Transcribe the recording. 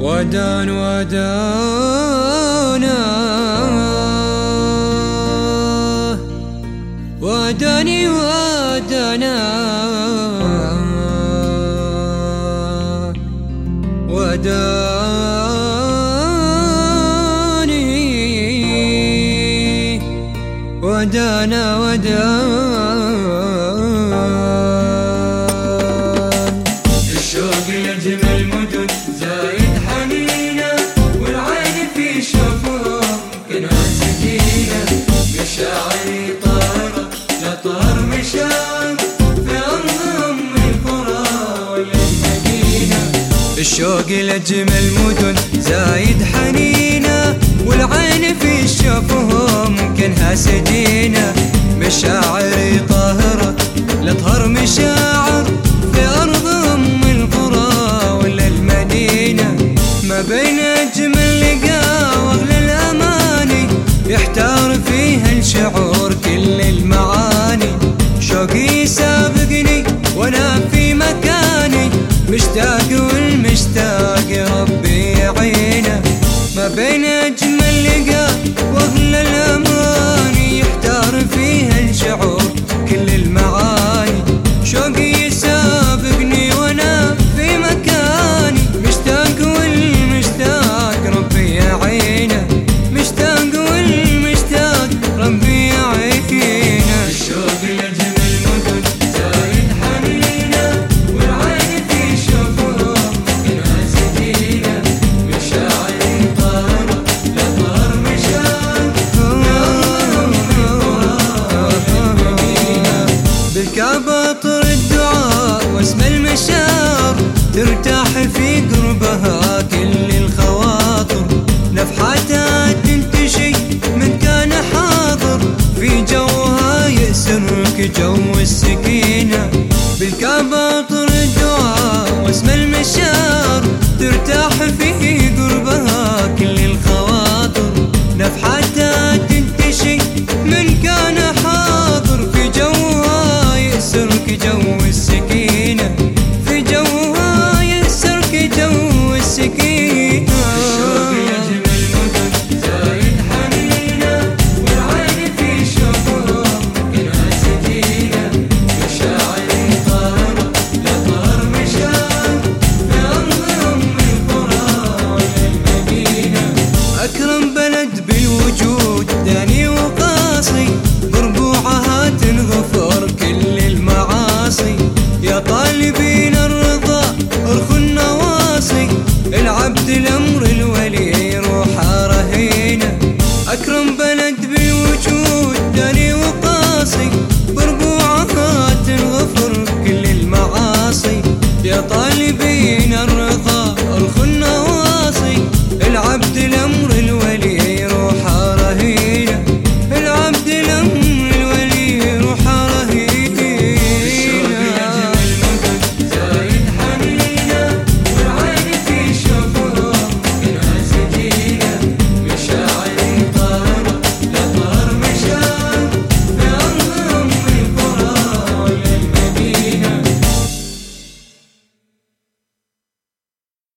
ودان ودانا. وداني ودانا. وداني ودانا ودانا. الشوق لجمل مدن زايد حنينا والعين في الشوفهم كانها سجينا مشاعري طاهرة لطهر مشاعر 저기 있어 راح في قربها كل الخواطر الود بالوجود داني وقاسي بربوعها تنغفر كل المعاصي. يا طالبي